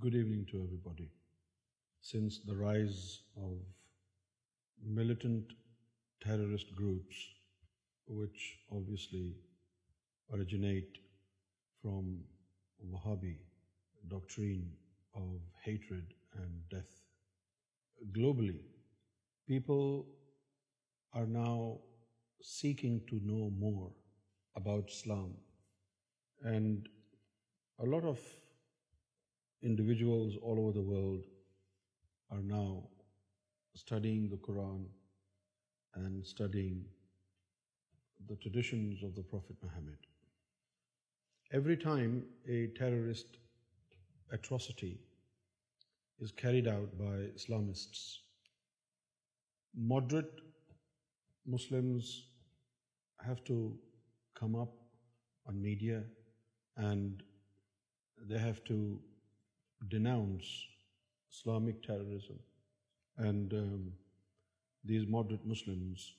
Good evening to everybody. Since the rise of militant terrorist groups, which obviously originate from Wahhabi doctrine of hatred and death, globally, people are now seeking to know more about Islam, and a lot of individuals all over the world are now studying the Quran and studying the traditions of the Prophet Muhammad. Every time a terrorist atrocity is carried out by Islamists, moderate Muslims have to come up on media and they have to denounce Islamic terrorism. And um, these moderate Muslims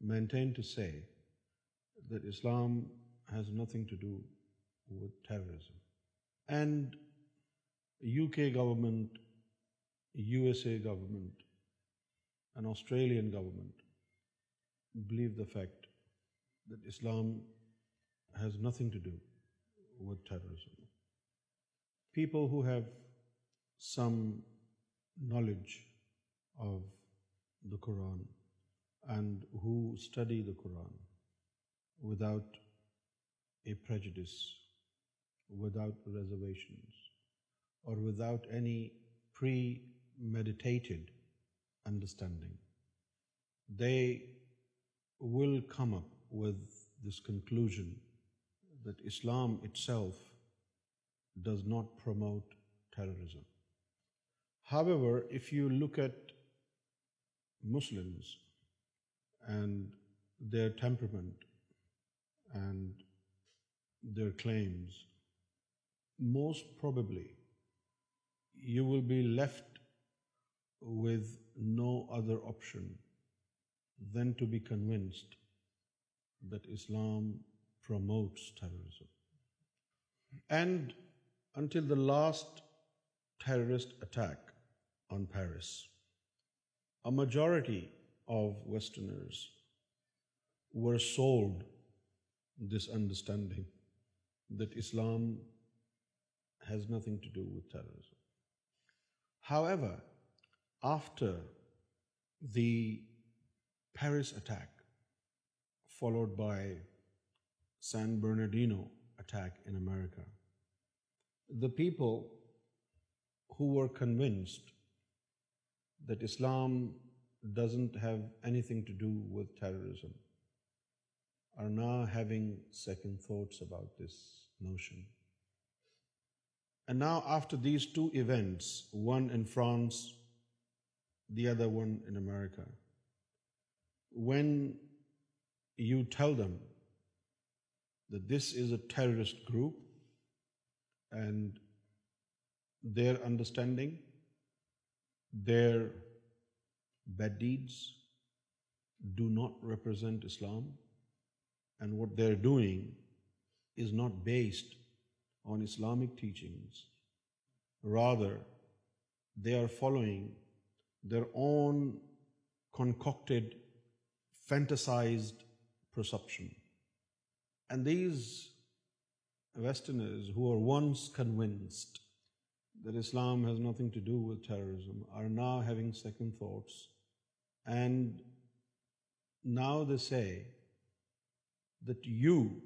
maintain to say that Islam has nothing to do with terrorism. And UK government, USA government, and Australian government believe the fact that Islam has nothing to do with terrorism people who have some knowledge of the Quran and who study the Quran without a prejudice, without reservations, or without any premeditated understanding, they will come up with this conclusion that Islam itself does not promote terrorism. However, if you look at Muslims and their temperament and their claims, most probably you will be left with no other option than to be convinced that Islam promotes terrorism. And until the last terrorist attack on Paris, a majority of Westerners were sold this understanding that Islam has nothing to do with terrorism. However, after the Paris attack, followed by San Bernardino attack in America, the people who were convinced that Islam doesn't have anything to do with terrorism are now having second thoughts about this notion. And now, after these two events, one in France, the other one in America, when you tell them that this is a terrorist group and their understanding, their bad deeds do not represent Islam, and what they're doing is not based on Islamic teachings. Rather, they are following their own concocted, fantasized perception. And these Westerners who were once convinced that Islam has nothing to do with terrorism are now having second thoughts, and now they say that you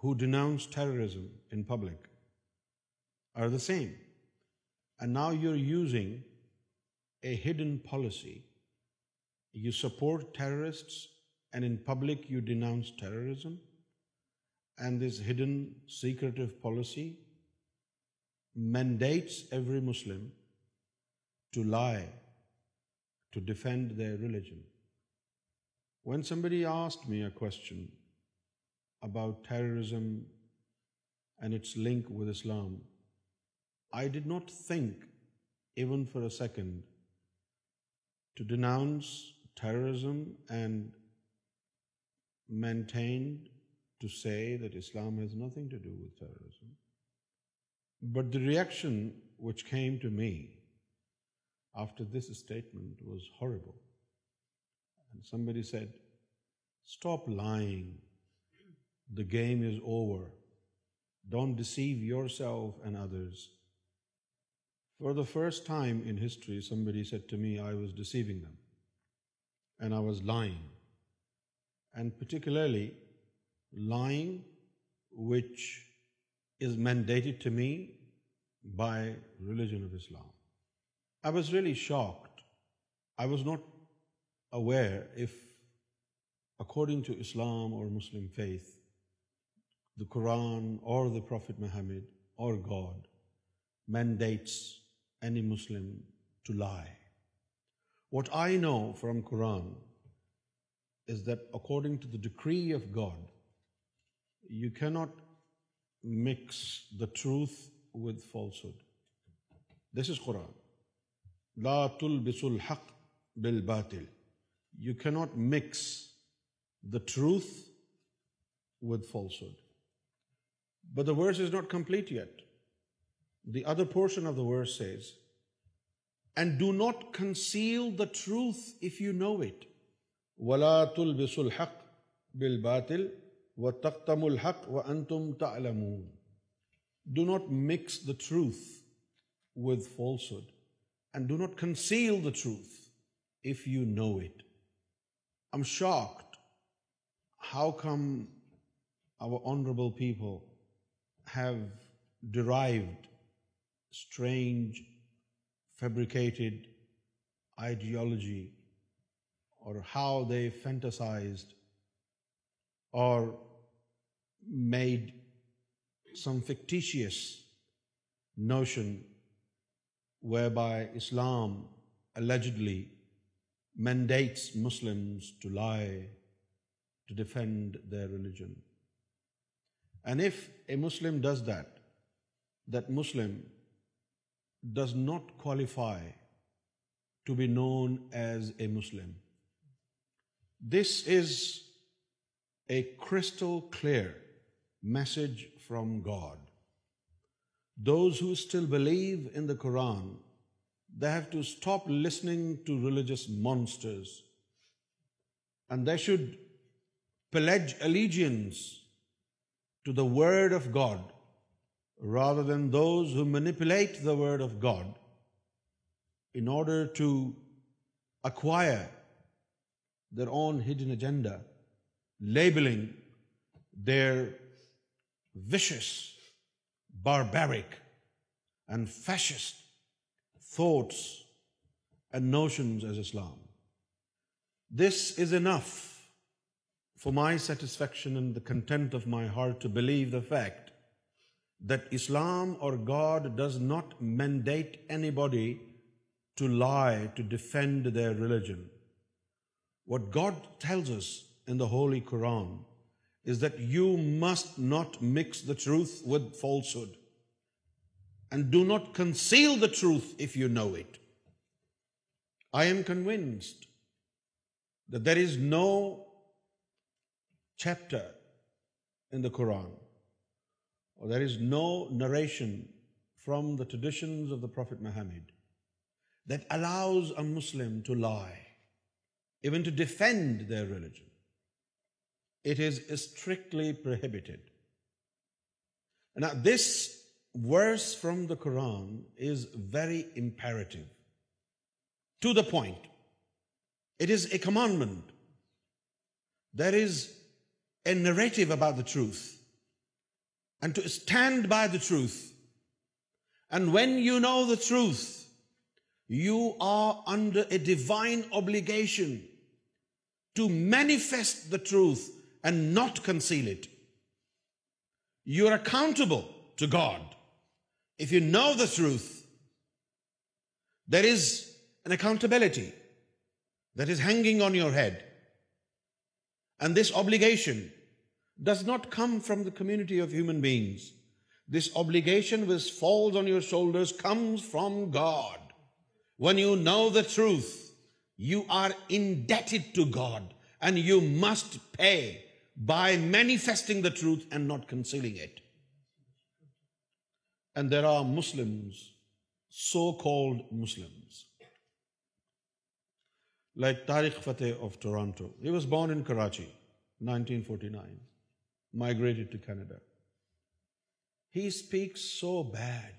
who denounce terrorism in public are the same. And now you're using a hidden policy. You support terrorists, and in public you denounce terrorism and this hidden secretive policy mandates every Muslim to lie to defend their religion. When somebody asked me a question about terrorism and its link with Islam, I did not think even for a second to denounce terrorism and maintained to say that Islam has nothing to do with terrorism. But the reaction which came to me after this statement was horrible. And somebody said, "Stop lying. The game is over. Don't deceive yourself and others." For the first time in history, somebody said to me, I was deceiving them and I was lying. And particularly lying, which is mandated to me by religion of Islam. I was really shocked. I was not aware if, according to Islam or Muslim faith, the Quran or the Prophet Muhammad or God mandates any Muslim to lie. What I know from Quran is that according to the decree of God, you key not mix the truth with false this is لا تل بس الحق بل باطل you key not mix the truth with false the verse is not complete yet the other portion of the verse is and do not conceal the truth if you know it ولا بس الحق بل باطل و تختم الحق و انتم تا do not mix the with falsehood and do not conceal the truth if you know it I'm shocked how come our honourable people have derived strange fabricated ideology or how they fantasized or made some fictitious notion whereby Islam allegedly mandates Muslims to lie to defend their religion. And if a Muslim does that, that Muslim does not qualify to be known as a Muslim. This is a crystal clear message from God. Those who still believe in the Quran, they have to stop listening to religious monsters, and they should pledge allegiance to the Word of God rather than those who manipulate the Word of God in order to acquire their own hidden agenda labeling their vicious, barbaric, and fascist thoughts and notions as Islam. This is enough for my satisfaction and the content of my heart to believe the fact that Islam or God does not mandate anybody to lie to defend their religion. What God tells us in the Holy Quran is that you must not mix the truth with falsehood, and do not conceal the truth if you know it. I am convinced that there is no chapter in the Quran, or there is no narration from the traditions of the Prophet Muhammad that allows a Muslim to lie, even to defend their religion. It is strictly prohibited. Now, this verse from the Quran is very imperative, to the point. It is a commandment. There is a narrative about the truth, and to stand by the truth. And when you know the truth, you are under a divine obligation to manifest the truth and not conceal it. You're accountable to God. If you know the truth, there is an accountability that is hanging on your head. And this obligation does not come from the community of human beings. This obligation which falls on your shoulders comes from God. When you know the truth, you are indebted to God and you must pay by manifesting the truth and not concealing it. And there are Muslims, so-called Muslims, like Tariq Fateh of Toronto. He was born in Karachi, 1949, migrated to Canada. He speaks so bad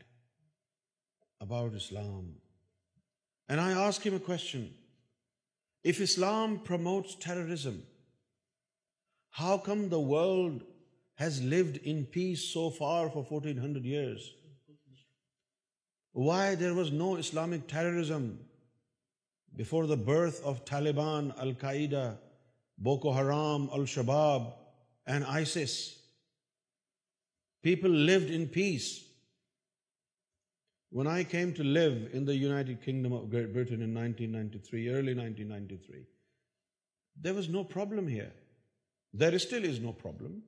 about Islam. And I ask him a question. If Islam promotes terrorism, how come the world has lived in peace so far for 1400 years? Why there was no Islamic terrorism before the birth of Taliban, Al-Qaeda, Boko Haram, Al-Shabaab and ISIS? People lived in peace. When I came to live in the United Kingdom of Great Britain in 1993, early 1993, there was no problem here. There still is no problem,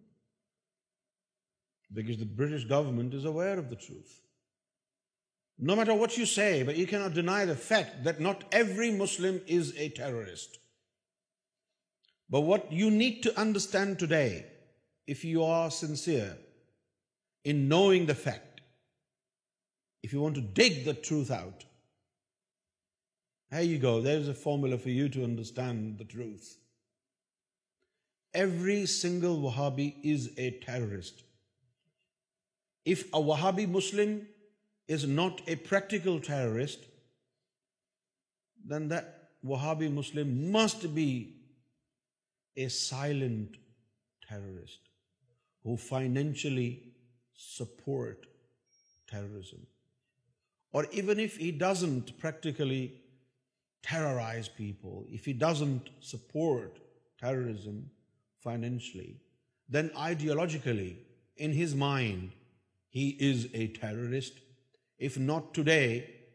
because the British government is aware of the truth. No matter what you say, but you cannot deny the fact that not every Muslim is a terrorist. But what you need to understand today, if you are sincere in knowing the fact, if you want to dig the truth out, there you go, there's a formula for you to understand the truth. Every single Wahhabi is a terrorist a Wahhabi Muslim is not a practical terrorist then Wahhabi Muslim must be a silent who financially support terrorism or even if he doesn't practically terrorise people if isn't support terrorism financially, then ideologically, in his mind, he is a terrorist. If not today,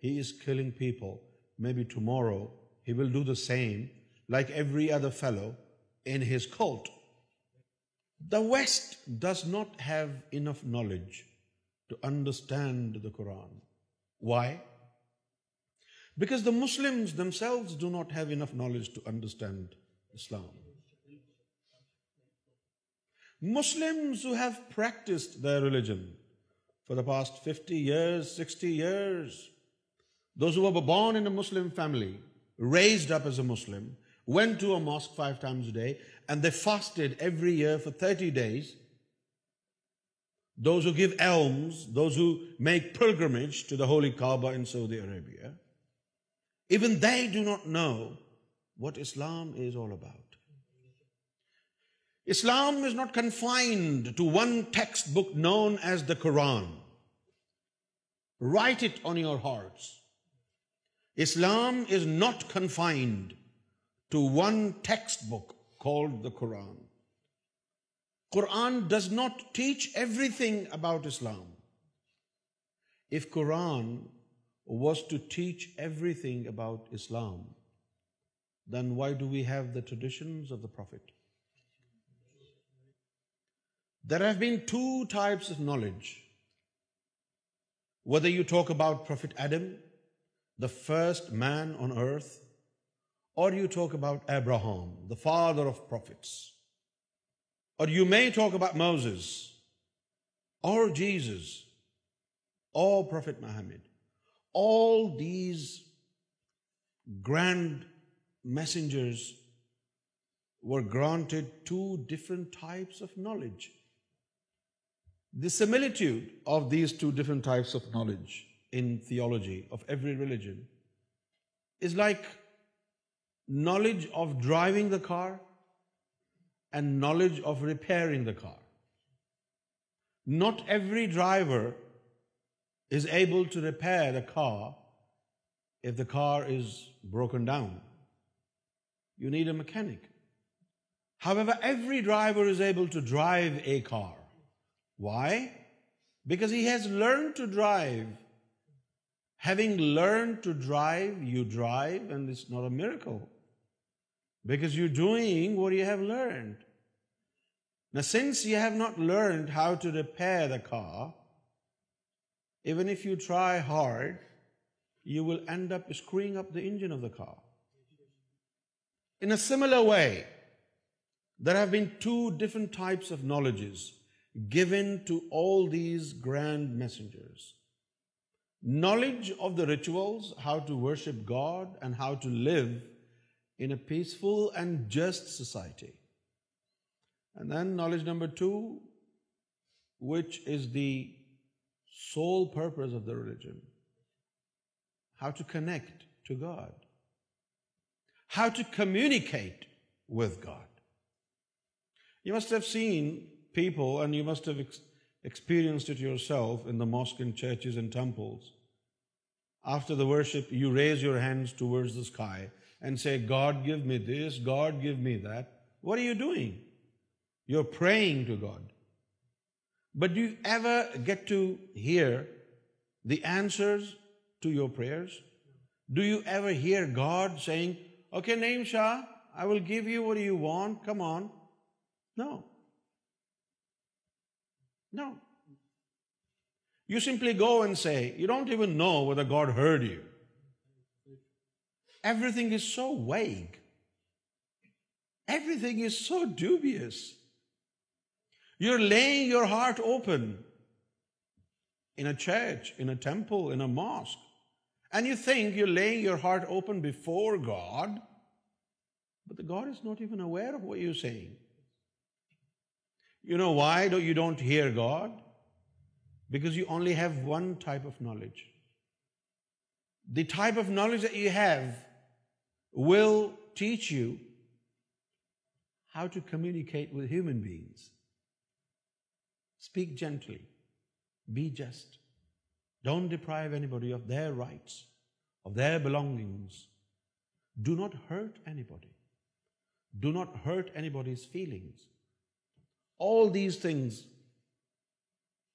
he is killing people. Maybe tomorrow, he will do the same, like every other fellow in his cult. The West does not have enough knowledge to understand the Quran. Why? Because the Muslims themselves do not have enough knowledge to understand Islam. The religion past fair family raised up as a when toast fast for thirty days those who give a homes those who make pilgrimage to the holy Kaaba in Saudi Arabia even that know what Islam is all about Islam is not confined to one textbook known as the Quran. Write it on your hearts. Islam is not confined to one textbook called the Quran. Quran does not teach everything about Islam. If Quran was to teach everything about Islam, then why do we have the traditions of the Prophet? There have been two types of knowledge. Whether you talk about Prophet Adam, the first man on earth, or you talk about Abraham, the father of prophets, or you may talk about Moses, or Jesus, or Prophet Muhammad. All these grand messengers were granted two different types of knowledge. The similitude of these two different types of knowledge in theology of every religion is like knowledge of driving the car and knowledge of repairing the car. Not every driver is able to repair the car if the car is broken down. You need a mechanic. However, every driver is able to drive a car. Why? Because he has learned to drive. Having learned to drive, you drive, and it's not a miracle. Because you're doing what you have learned. Now, since you have not learned how to repair the car, even if you try hard, you will end up screwing up the engine of the car. In a similar way, there have been two different types of knowledges given to all these grand messengers. Knowledge of the rituals, how to worship God and how to live in a peaceful and just society. And then knowledge number 2, which is the sole purpose of the religion. How to connect to God. How to communicate with God. You must have seen people, and you must have experienced it yourself in the mosque and churches and temples. After the worship, you raise your hands towards the sky and say, God, give me this, God, give me that. What are you doing? You're praying to God. But do you ever get to hear the answers to your prayers? Do you ever hear God saying, okay, Naeem Shah, I will give you what you want, come on? No. No. You simply go and say, you don't even know whether God heard you. Everything is so vague. Everything is so dubious. You're laying your heart open in a church, in a temple, in a mosque. And you think you're laying your heart open before God, but the God is not even aware of what you're saying. You know why you don't hear God? Because you only have one type of knowledge. The type of knowledge that you have will teach you how to communicate with human beings. Speak gently. Be just. Don't deprive anybody of their rights, of their belongings. Do not hurt anybody. Do not hurt anybody's feelings. All these things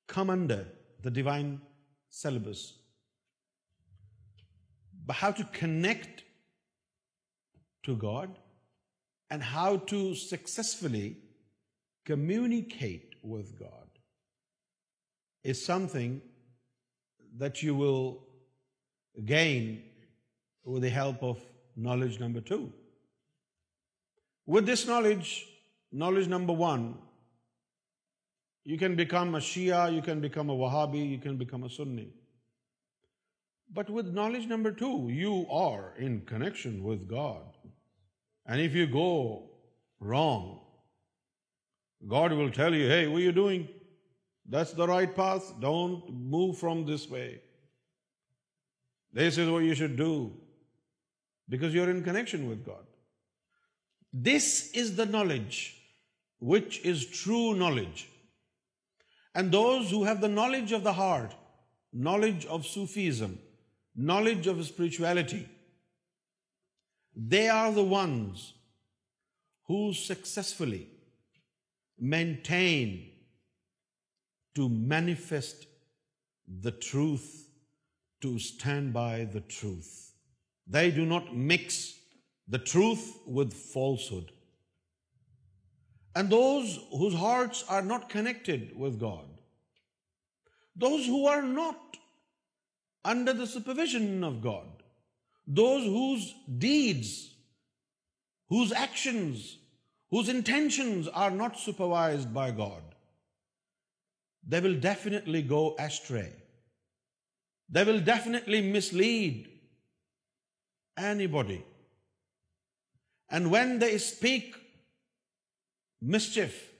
come under the divine syllabus. But how to connect to God and how to successfully communicate with God is something that you will gain with the help of knowledge number 2. With this knowledge, knowledge number 1, you can become a Shia, you can become a Wahhabi, you can become a Sunni. But with knowledge number two, you are in connection with God. And if you go wrong, God will tell you, hey, what are you doing? That's the right path. Don't move from this way. This is what you should do. Because you're in connection with God. This is the knowledge which is true knowledge. And those who have the knowledge of the heart, knowledge of Sufism, knowledge of spirituality, they are the ones who successfully maintain to manifest the truth, to stand by the truth. They do not mix the truth with falsehood and those whose hearts are not connected with God, those who are not under the supervision of God, those whose deeds, whose actions, whose intentions are not supervised by God, they will definitely go astray. They will definitely mislead anybody. And when they speak mischief.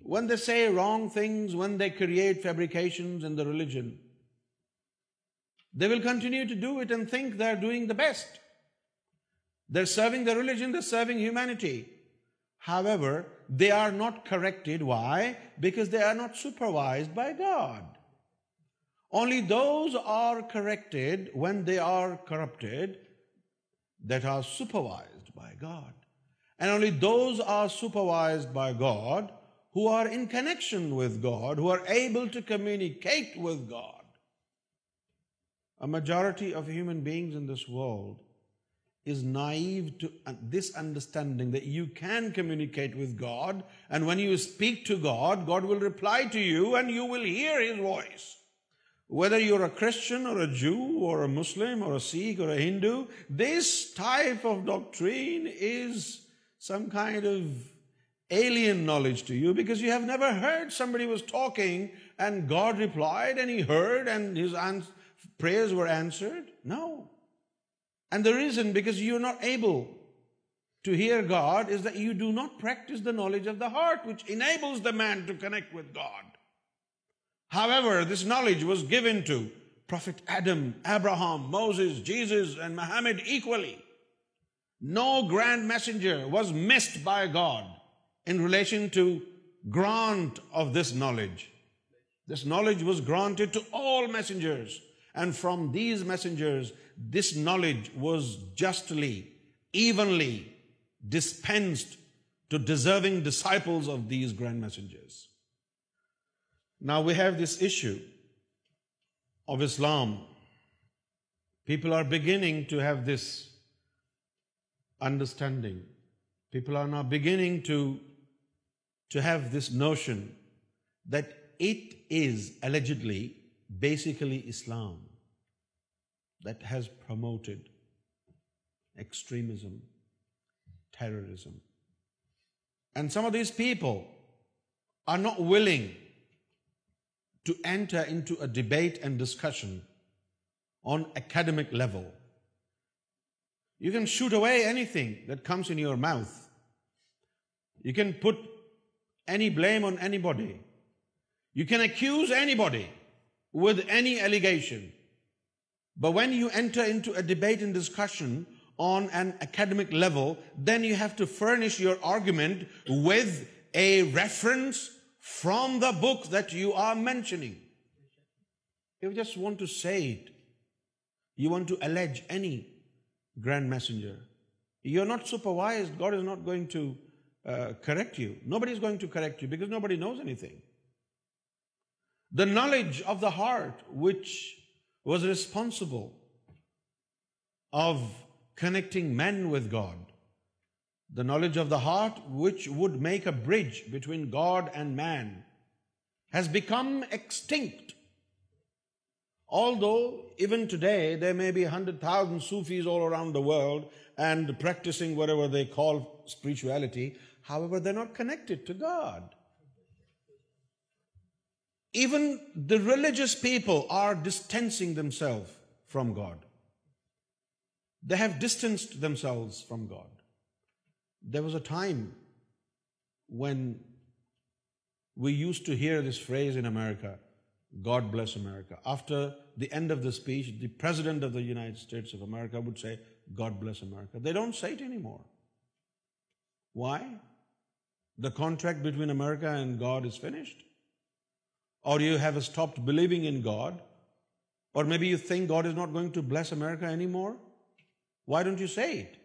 When they say wrong things, when they create fabrications in the religion, they will continue to do it and think they're doing the best. They're serving the religion, they're serving humanity. However, they are not corrected. Why? Because they are not supervised by God. Only those are corrected when they are corrupted that are supervised by God. Majority of human understanding you can communicate with God and when you speak to God God will reply to you and you will hear whether you are a crow or Muslim Hindu this type of is some kind of alien knowledge to you, because you have never heard. Somebody was talking and God replied and he heard and his prayers were answered. No. And the reason, because you're not able to hear God, is that you do not practice the knowledge of the heart, which enables the man to connect with God. However, this knowledge was given to Prophet Adam, Abraham, Moses, Jesus, and Muhammad equally. No grand messenger was missed by God in relation to grant of this knowledge. This knowledge was granted to all messengers, and from these messengers, this knowledge was justly, evenly dispensed to deserving disciples of these grand messengers. Now we have this issue of Islam. People are beginning to have this understanding. People are now beginning to have this notion that it is allegedly basically Islam that has promoted extremism, terrorism. And some of these people are not willing to enter into a debate and discussion on academic level you can shoot away anything that comes in your mouth. You can put any blame on anybody. You can accuse anybody with any allegation. But when you enter into a debate and discussion on an academic level, then you have to furnish your argument with a reference from the book that you are mentioning. You just want to say it. You want to allege any grand messenger. You're not supervised. God is not going to uh, correct you. Nobody's going to correct you because nobody knows anything. The knowledge of the heart which was responsible of connecting men with God. The knowledge of the heart which would make a bridge between God and man has become extinct. Although even today there may be 100,000 Sufis all around the world and practicing whatever they call spirituality, however, they're not connected to God. Even the religious people are distancing themselves from God. They have distanced themselves from God. There was a time when we used to hear this phrase in America, God bless America. After the end of the speech, the President of the United States of America would say, God bless America. They don't say it anymore. Why? The contract between America and God is finished. Or you have stopped believing in God. Or maybe you think God is not going to bless America anymore. Why don't you say it?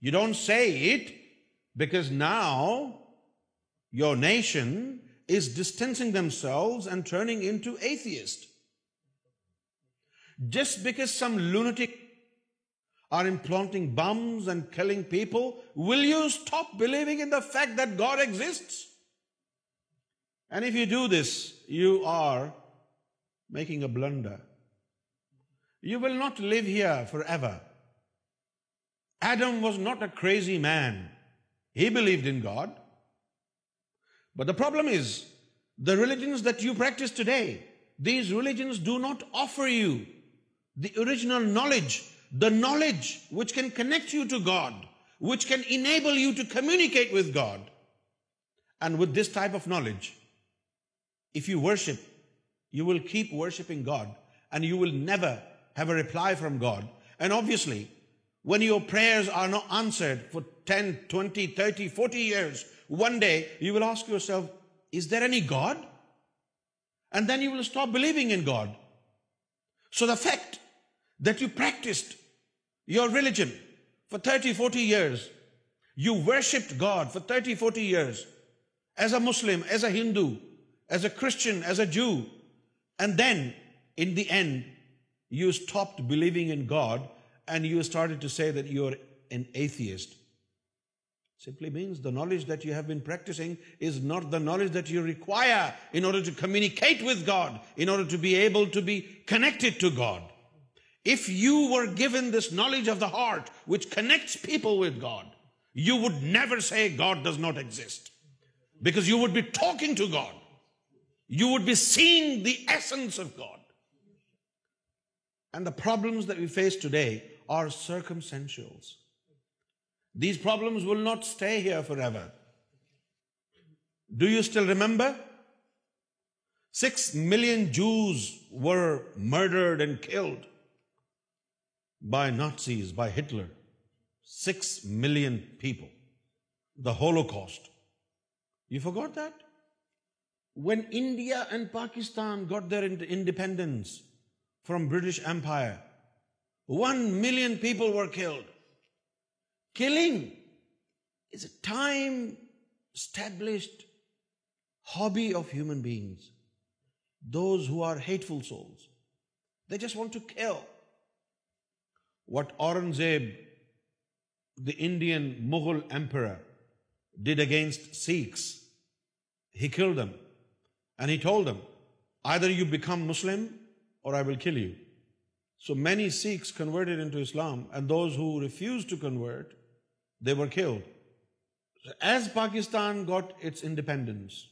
You don't say it because now your nation is distancing themselves and turning into atheists. Just because some lunatic are implanting bombs and killing people, will you stop believing in the fact that God exists? And if you do this, you are making a blunder. You will not live here forever. Adam was not a crazy man. He believed in God. But the problem is, the religions that you practice today, these religions do not offer you the original knowledge, the knowledge which can connect you to God, which can enable you to communicate with God. And with this type of knowledge, if you worship, you will keep worshiping God and you will never have a reply from God. And obviously, when your prayers are not answered for 10, 20, 30, 40 years, one day, you will ask yourself, is there any God? And then you will stop believing in God. So the fact that you practiced your religion for 30-40 years, you worshipped God for 30-40 years, as a Muslim, as a Hindu, as a Christian, as a Jew, and then in the end, you stopped believing in God and you started to say that you're an atheist. Simply means the knowledge that you have been practicing is not the knowledge that you require in order to communicate with God, in order to be able to be connected to God. If you were given this knowledge of the heart which connects people with God, you would never say God does not exist, because you would be talking to God. You would be seeing the essence of God. And the problems that we face today are circumstantials. These problems will not stay here forever. Do you still remember? 6 million Jews were murdered and killed by Nazis, by Hitler. 6 million people. The Holocaust. You forgot that? When India and Pakistan got their independence from British Empire, 1 million people were killed. Killing is a time-established hobby of human beings. Those who are hateful souls, they just want to kill. What Aurangzeb, the Indian Mughal emperor, did against Sikhs, he killed them. And he told them, either you become Muslim or I will kill you. So many Sikhs converted into Islam, and those who refused to convert they were killed. As Pakistan got its independence,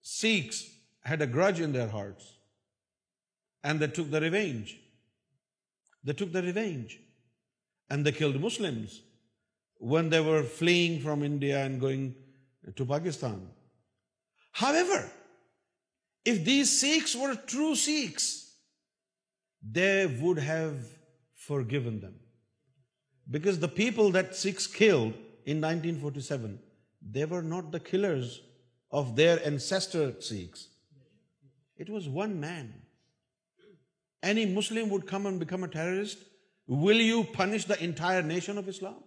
Sikhs had a grudge in their hearts, and they took the revenge. They took the revenge, and they killed Muslims when they were fleeing from India and going to Pakistan. However, if these Sikhs were true Sikhs, they would have forgiven them. Because the people that Sikhs killed in 1947, they were not the killers of their ancestor Sikhs. It was one man. Any Muslim would come and become a terrorist. Will you punish the entire nation of Islam?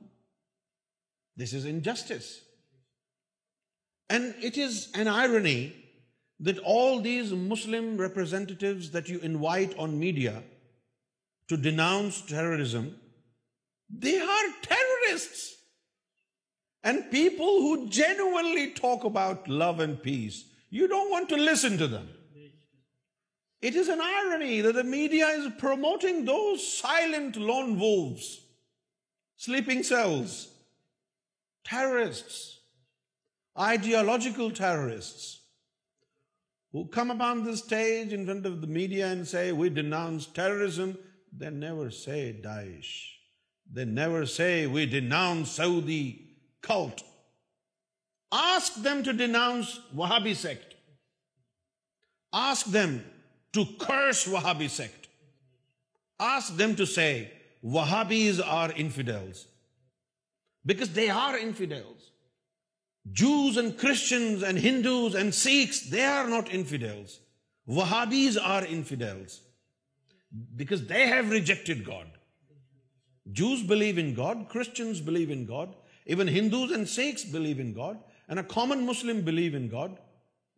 This is injustice. And it is an irony that all these Muslim representatives that you invite on media to denounce terrorism they are terrorists. And people who genuinely talk about love and peace, you don't want to listen to them. It is an irony that the media is promoting those silent lone wolves, sleeping cells, terrorists, ideological terrorists, who come upon the stage in front of the media and say, we denounce terrorism. They never say Daesh. Never see we denounce Saudi cult them to denounce we sect Wahhabi sect Wahhabi are infidel because they are infidel Jews are not infidel ورفیڈ because they have reject God Jews believe in God, Christians believe in God, even Hindus and Sikhs believe in God, and a common Muslim believe in God.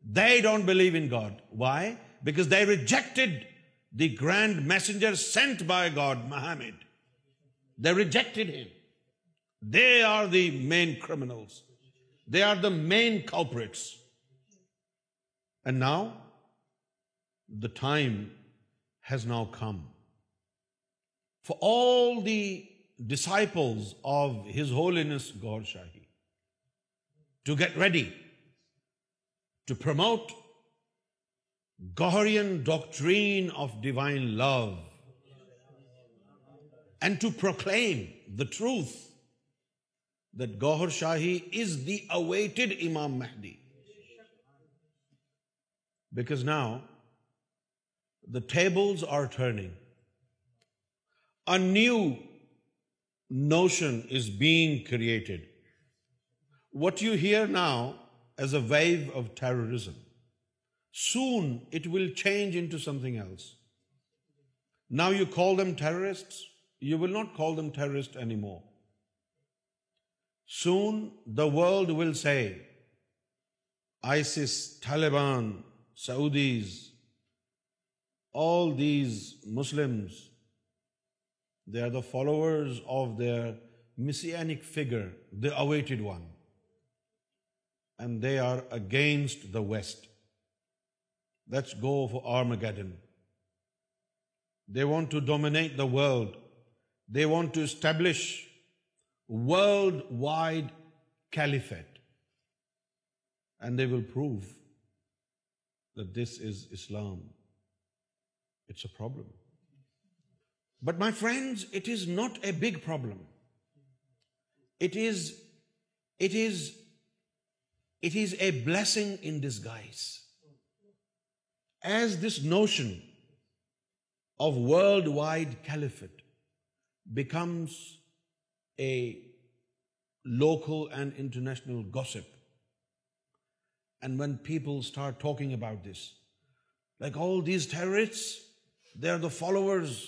They don't believe in God. Why? Because they rejected the grand messenger sent by God, Muhammad. They rejected him. They are the main criminals. They are the main culprits. And now, the time has now come for all the disciple of his holiness Gohar Shahi to get ready to promote Goharian doctrine of divine love and to proclaim the truth that Gohar Shahi is the awaited Imam Mahdi because now the tables are turning A new notion is being created. What you hear now as a wave of terrorism, soon it will change into something else. Now you call them terrorists, you will not call them terrorists anymore. Soon the world will say, ISIS, Taliban, Saudis, all these Muslims they are the followers of their messianic figure, the awaited one. And they are against the West. Let's go for Armageddon. They want to dominate the world. They want to establish worldwide caliphate. And they will prove that this is Islam. It's a problem. But my friends, it is not a big problem. It is a blessing in disguise. As this notion of worldwide caliphate becomes a local and international gossip, and when people start talking about this, like all these terrorists, they're the followers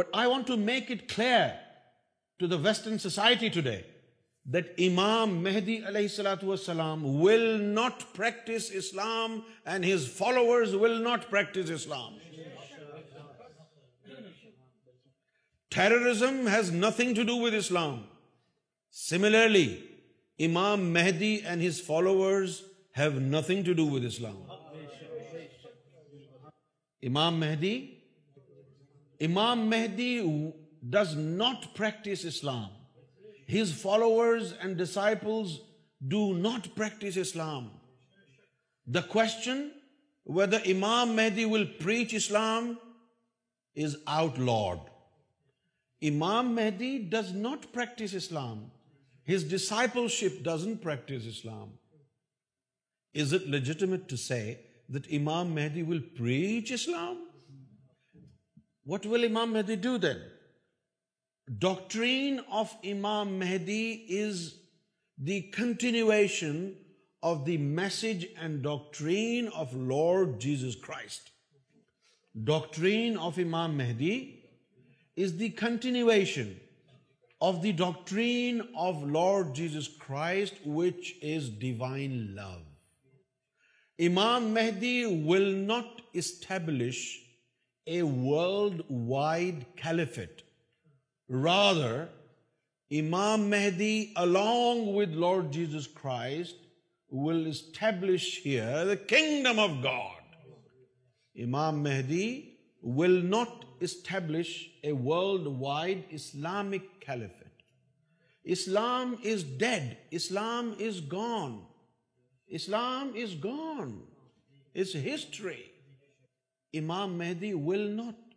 but I want to make it clear to the western society today that Imam Mahdi علیہ السلاۃ وسلام will not practise Islam and his followers will not practise Islam terrorism has nothing to do with Islam similarly Imam Mahdi and his followers have nothing to do with Islam Imam Mahdi Imam Mahdi does not practice Islam. His followers and disciples do not practice Islam. The question whether Imam Mahdi will preach Islam is outlawed. Imam Mahdi does not practice Islam. His discipleship doesn't practice Islam. Is it legitimate to say that Imam Mahdi will preach Islam? What will Imam Mahdi do then? Doctrine of Imam Mahdi is the continuation of the message and doctrine of Lord Jesus Christ. Doctrine of Imam Mahdi is the continuation of the doctrine of Lord Jesus Christ, which is divine love. Imam Mahdi will not establish a worldwide caliphate. Rather, Imam Mahdi, along with Lord Jesus Christ, will establish here the kingdom of God. Imam Mahdi will not establish a worldwide Islamic caliphate. Islam is dead. Islam is gone. Islam is gone. It's history. Imam Mehdi will not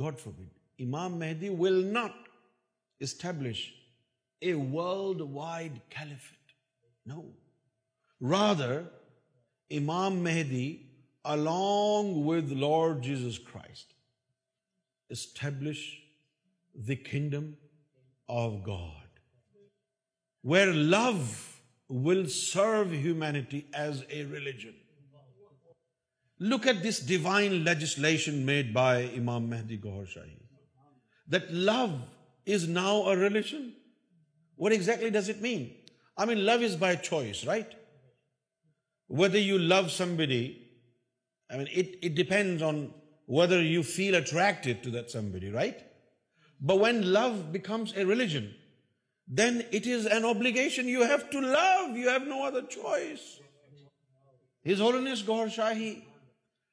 God for band Imam Mehdi will not establish a world wide no rather Imam Mahdi along with Lord Jesus Christ establish kingdom of God where love will serve humanity as a religion look at this legislation made by Imam Shahi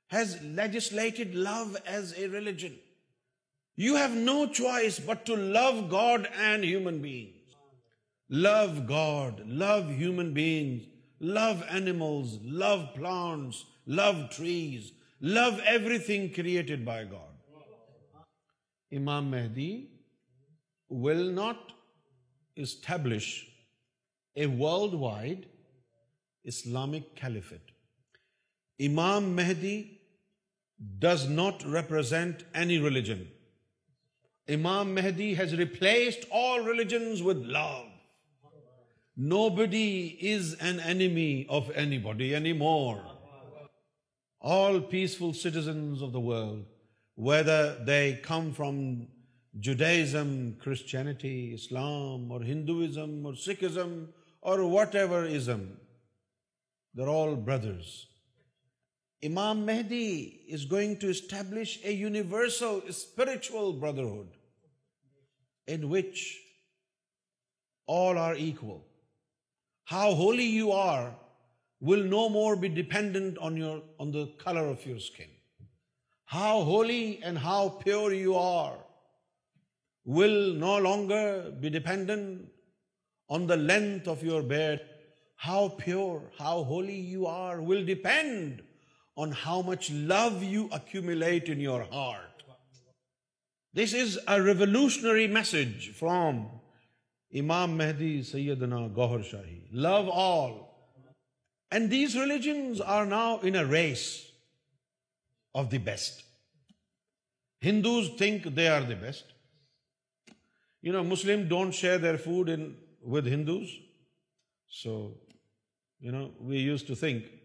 has legislated love as a religion. You have no choice but to love God and human beings. Love God, love human beings, love animals, love plants, love trees, love everything created by God. Imam Mahdi will not establish a worldwide Islamic caliphate. Imam Mahdi does not represent any religion. Imam Mahdi has replaced all religions with love. Nobody is an enemy of anybody anymore. All peaceful citizens of the world, whether they come from Judaism, Christianity, Islam, or Hinduism, or Sikhism, or whatever ism, they're all brothers. Imam Mahdi is going to establish a universal spiritual brotherhood in which all are equal. How holy you are will no more be dependent on the color of your skin. How holy and how pure you are will no longer be dependent on the length of your beard. How pure, how holy you are will depend how much love you accumulate in your heart this is a revolutionary message from Imam Mahdi Syedna Gohar Shahi love all and these religions are now Anees of the best Hindus think they are the best you know Muslim don't share their food in with Hindus so you know we use to think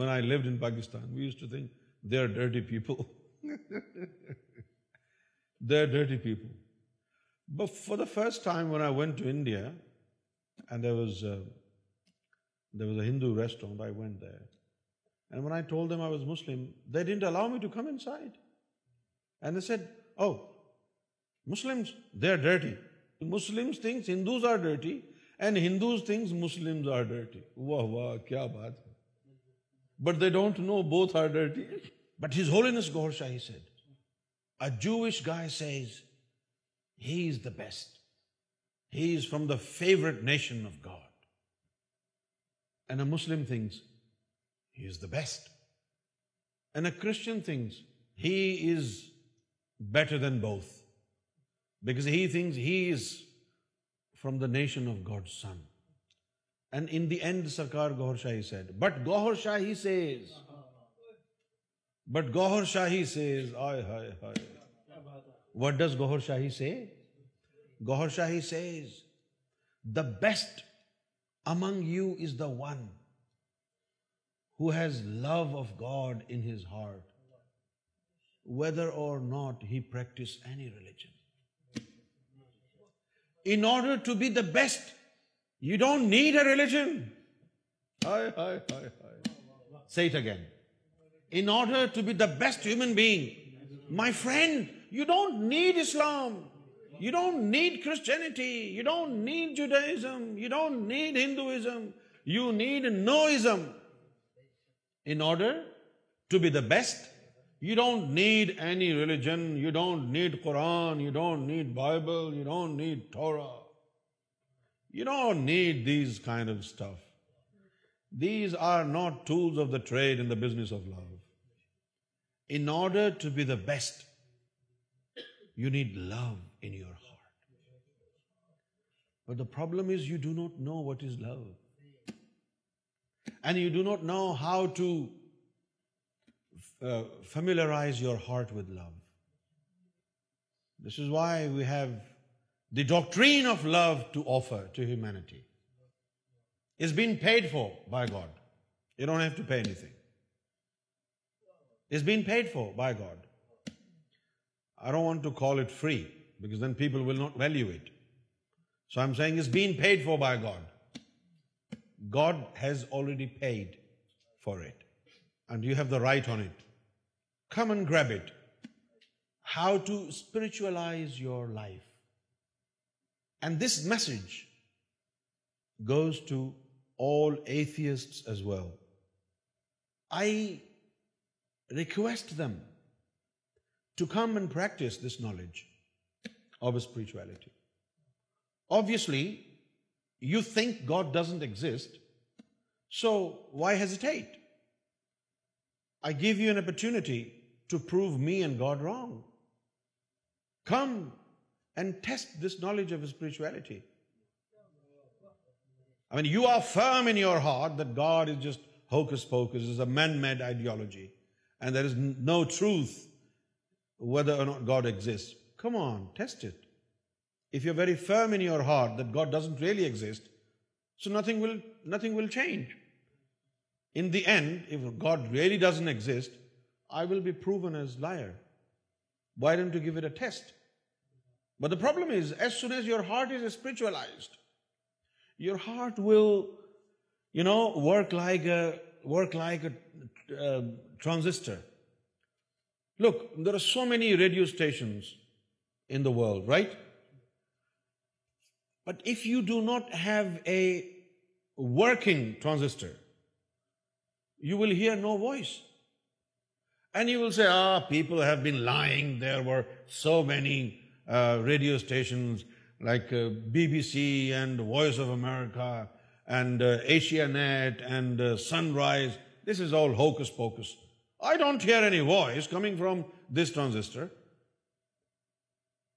when I lived in Pakistan we use to think they are dirty people they are dirty people but for the first time when I went to India and there was there was a Hindu restaurant I went there and when I told them I was Muslim they didn't allow me to come inside and they said oh Muslim they are dirty Muslim thinks Hindus are dirty and Hindus thinks Muslim are dirty واہ واہ کیا بات ہے but they don't know both but گور گائے has the best he favourite nation of God and a Muslim thinks best and a Christian thinks he is better than both back has he nation of God son in the end Sarkar Gohar Shahi set but Gauhar Shahi Cs but Gauhar Shahi Cs what does Gauhar shahi C Gohar Shahi says the best among you is the one who has love of God in his heart whether or not he practise any religion in order to be the best You don't need a religion. Say it again. In order to be the best human being, my friend, you don't need Islam. You don't need Christianity. You don't need Judaism. You don't need Hinduism. You need noism. In order to be the best, you don't need any religion. You don't need Quran. You don't need Bible. You don't need Torah. You don't need these kind of stuff. These are not tools of the trade in the business of love. In order to be the best, you need love in your heart. But the problem is you do not know what is love. And you do not know how to uh, familiarize your heart with love. This is why we have the doctrine of love to offer to humanity. It's been paid for by God. You don't have to pay anything. It's been paid for by God. I don't want to call it free, because then people will not value it. So I'm saying it's been paid for by God. God has already paid for it, and you have the right on it. Come and grab it. How to spiritualize your life. And this message goes to all atheists as well. I request them to come and practice this knowledge of spirituality. Obviously, you think God doesn't exist, so why hesitate? I give you an opportunity to prove me and God wrong. Come and test this knowledge of spirituality. I mean, you are firm in your heart that God is just hocus pocus, is a man-made ideology, and there is no truth whether or not God exists. Come on, test it. If you're very firm in your heart that God doesn't really exist, so nothing will change. In the end, if God really doesn't exist, I will be proven as a liar. Why don't you give it a test? But the problem is, as soon as your heart is spiritualized, your heart will, work like a uh, transistor. Look, there are so many radio stations in the world, right? But if you do not have a working transistor, you will hear no voice. And you will say, ah, people have been lying. There were so many uh, radio stations like uh, BBC and Voice of America and uh, Asianet and Sunrise. This is all hocus pocus. I don't hear any voice coming from this transistor.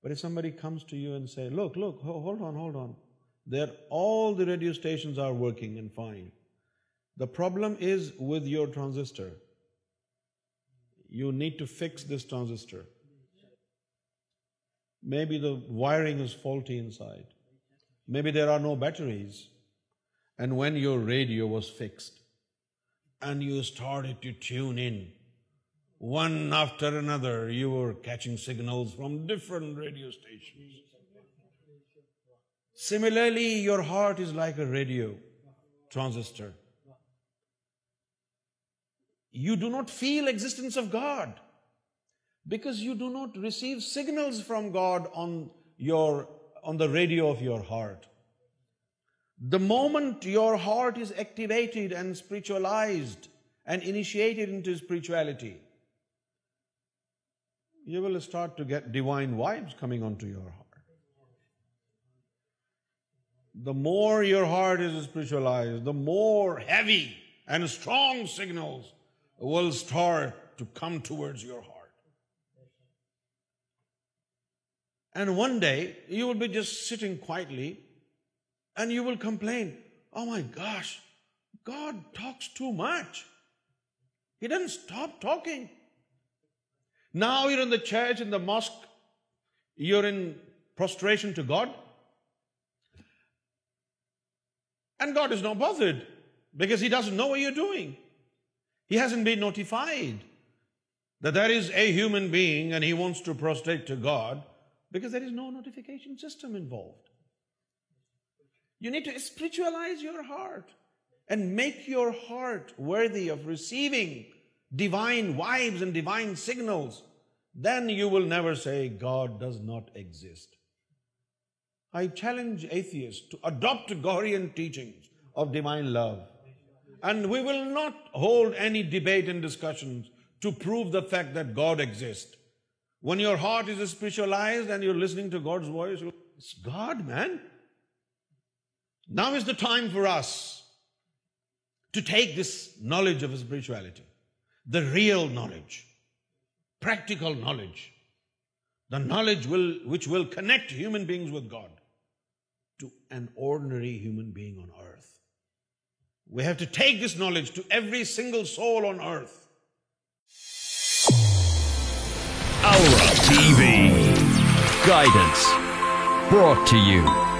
But if somebody comes to you and say, look, hold on. All the radio stations are working and fine. The problem is with your transistor. You need to fix this transistor. Maybe the wiring is faulty inside. Maybe there are no batteries. And when your radio was fixed and you started to tune in, one after another, you were catching signals from different radio stations. Similarly, your heart is like a radio transistor. You do not feel existence of God because you do not receive signals from God on the radio of your heart. The moment your heart is activated and spiritualized and initiated into spirituality, you will start to get divine vibes coming onto your heart. The more your heart is spiritualized, the more heavy and strong signals will start to come towards your heart. One day you will be just will complain oh my gosh in the mosque you in person to God and God is بازڈ because he does no doing has be notified there is a human being and to God some need to اسپرچوارٹ and make you heart worthy signal goes knots hold ایبیٹ and discussion When your heart is spiritualized and you're listening to God's voice, it's God, man. Now is the time for us to take this knowledge of spirituality, the real knowledge, practical knowledge, the knowledge which will connect human beings with God, to an ordinary human being on earth. We have to take this knowledge to every single soul on earth. Guidance پچیو